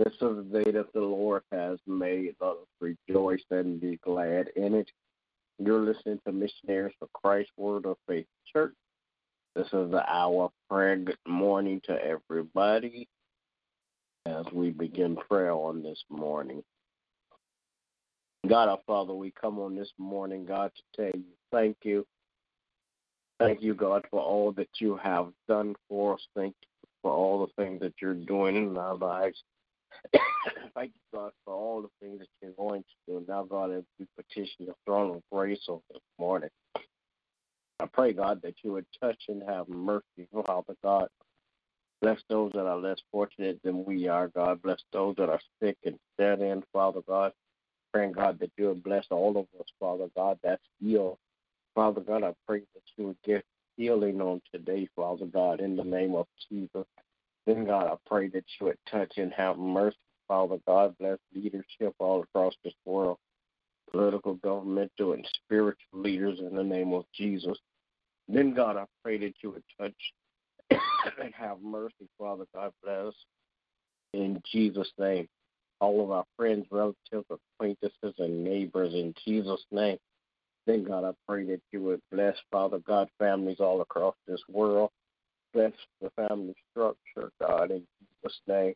This is the day that the Lord has made. Let us rejoice and be glad in it. You're listening to Missionaries for Christ Word of Faith Church. This is the hour of prayer. Good morning to everybody as we begin prayer on this morning. God our Father, we come on this morning, God, to tell you thank you. Thank you, God, for all that you have done for us. Thank you for all the things that you're doing in our lives. Thank you, God, for all the things that you're going to do. Now, God, as we petition your throne of grace on this morning, I pray, God, that you would touch and have mercy, oh, Father God. Bless those that are less fortunate than we are, God. Bless those that are sick and dead in, Father God. Praying, God, that you would bless all of us, Father God, that's ill. Father God, I pray that you would give healing on today, Father God, in the name of Jesus. Then, God, I pray that you would touch and have mercy, Father God. Bless leadership all across this world, political, governmental, and spiritual leaders in the name of Jesus. Then, God, I pray that you would touch and have mercy, Father God. Bless in Jesus' name. All of our friends, relatives, acquaintances, and neighbors in Jesus' name. Then, God, I pray that you would bless, Father God, families all across this world. Bless the family structure, God, in Jesus' name.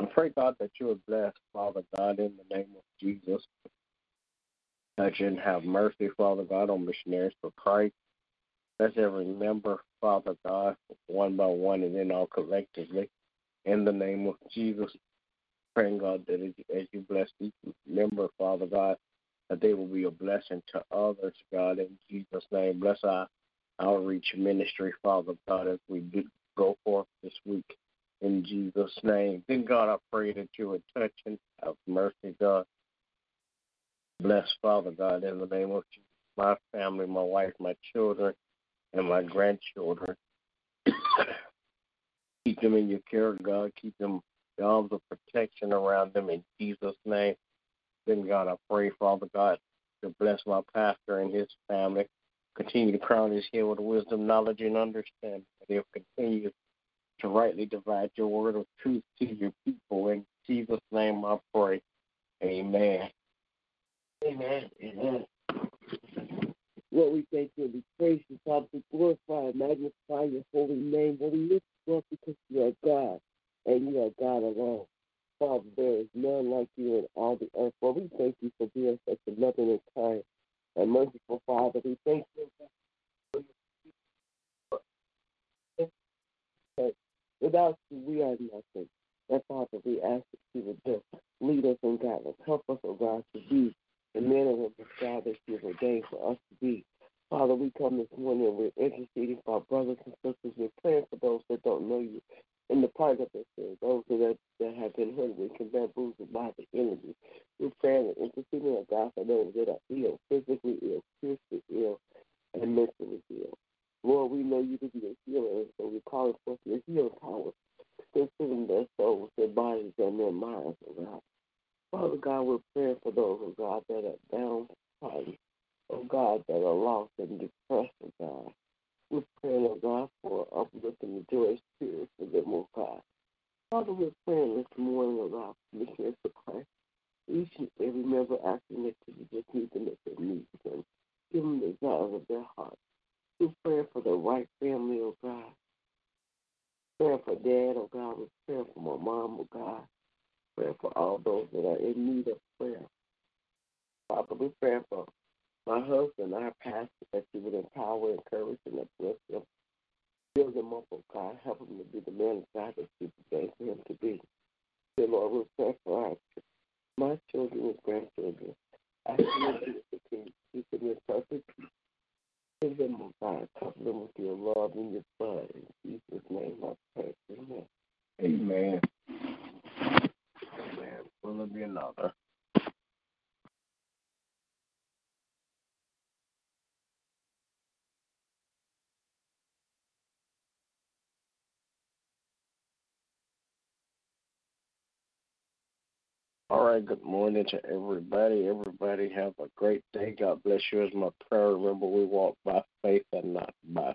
I pray, God, that you would bless, Father God, in the name of Jesus. Touch and have mercy, Father God, on missionaries for Christ. Bless every member, Father God, one by one and then all collectively. In the name of Jesus, praying, God, that as you bless each member, Father God, that they will be a blessing to others, God, in Jesus' name. Bless our outreach ministry, Father God, as we do go forth this week in Jesus' name. Then, God, I pray that you would touch and have mercy, God. Bless, Father God, in the name of Jesus, my family, my wife, my children, and my grandchildren. Keep them in your care, God. Keep them the arms of protection around them in Jesus' name. Then, God, I pray, Father God, to bless my pastor and his family. Continue to crown his head with wisdom, knowledge, and understanding. That he'll continue to rightly divide your word of truth to your people. In Jesus' name I pray. Amen. Amen. Amen. Lord, we thank you and we praise you, Father. We glorify and magnify your holy name. Lord, we lift you up because you are God and you are God alone. Father, there is none like you in all the earth. Lord, we thank you for being such a loving and kind and merciful Father. We thank you for your people. without you, we are nothing. And Father, we ask that you would just lead us and guide us. Help us, oh God, to be the men and women God that you have ordained for us to be. Father, we come this morning and we're interceding for our brothers and sisters. We're praying for those that don't know you in the part of sins, those that have been hoodwinked and bamboozled by the enemy. We're praying and interceding, oh God, for those that are ill, physically ill, spiritually ill, and mentally ill. Lord, we know you to be a healer, so we call forth your healing power, considering their souls, their bodies, and their minds, oh God. Father God, we're praying for those, oh God, that are downtrodden, oh God, that are lost and depressed, oh God. We're praying, oh God, for uplifting the joy spirit for them, oh God. Father, we're praying this morning, oh God, for missionaries for Christ. Each and every member asking that you just meet them at their needs and give them the desires of their heart. We're praying for the right family, oh God. Praying dad, oh God. We're for my mom, oh God. Praying for all those that are in need of prayer. Father, we're praying for my husband, our pastor, that you would empower, encourage, and uplift him. Build him up, oh God. Help him to be the man of God that you designed for him to be. Dear Lord, we're praying for our, my children and grandchildren. I ask you to continue to keep them in perfect peace. Give them, oh God. Cover them with your love and your blood. In Jesus' name I pray. Amen. Amen. Will be another? All right, good morning to everybody. Everybody have a great day. God bless you as my prayer. Remember, we walk by faith and not by.